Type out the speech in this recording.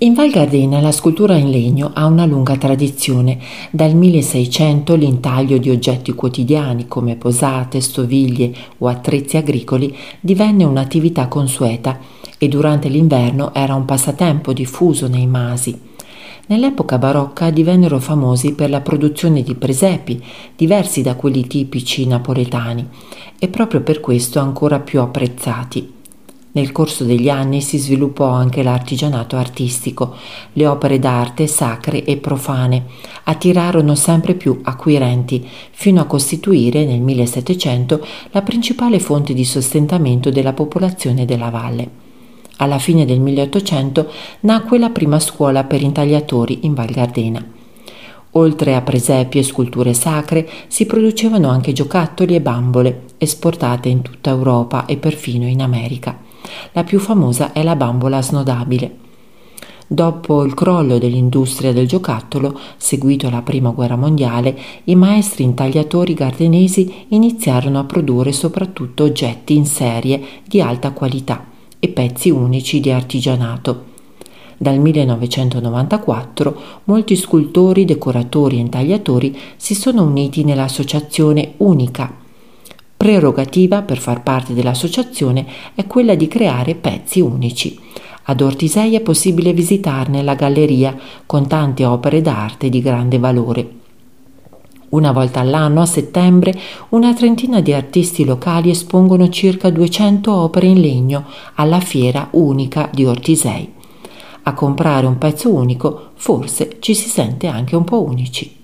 In Val Gardena la scultura in legno ha una lunga tradizione. Dal 1600 l'intaglio di oggetti quotidiani come posate, stoviglie o attrezzi agricoli divenne un'attività consueta e durante l'inverno era un passatempo diffuso nei masi. Nell'epoca barocca divennero famosi per la produzione di presepi, diversi da quelli tipici napoletani, e proprio per questo ancora più apprezzati. Nel corso degli anni si sviluppò anche l'artigianato artistico. Le opere d'arte sacre e profane attirarono sempre più acquirenti, fino a costituire nel 1700 la principale fonte di sostentamento della popolazione della valle. Alla fine del 1800 nacque la prima scuola per intagliatori in Val Gardena. Oltre a presepi e sculture sacre si producevano anche giocattoli e bambole, esportate in tutta Europa e perfino in America. La più famosa è la bambola snodabile. Dopo il crollo dell'industria del giocattolo, seguito alla Prima Guerra Mondiale, i maestri intagliatori gardenesi iniziarono a produrre soprattutto oggetti in serie di alta qualità e pezzi unici di artigianato. Dal 1994 molti scultori, decoratori e intagliatori si sono uniti nell'associazione Unica Prerogativa per far parte dell'associazione è quella di creare pezzi unici. Ad Ortisei è possibile visitarne la galleria con tante opere d'arte di grande valore. Una volta all'anno, a settembre, una trentina di artisti locali espongono circa 200 opere in legno alla fiera unica di Ortisei. A comprare un pezzo unico forse ci si sente anche un po' unici.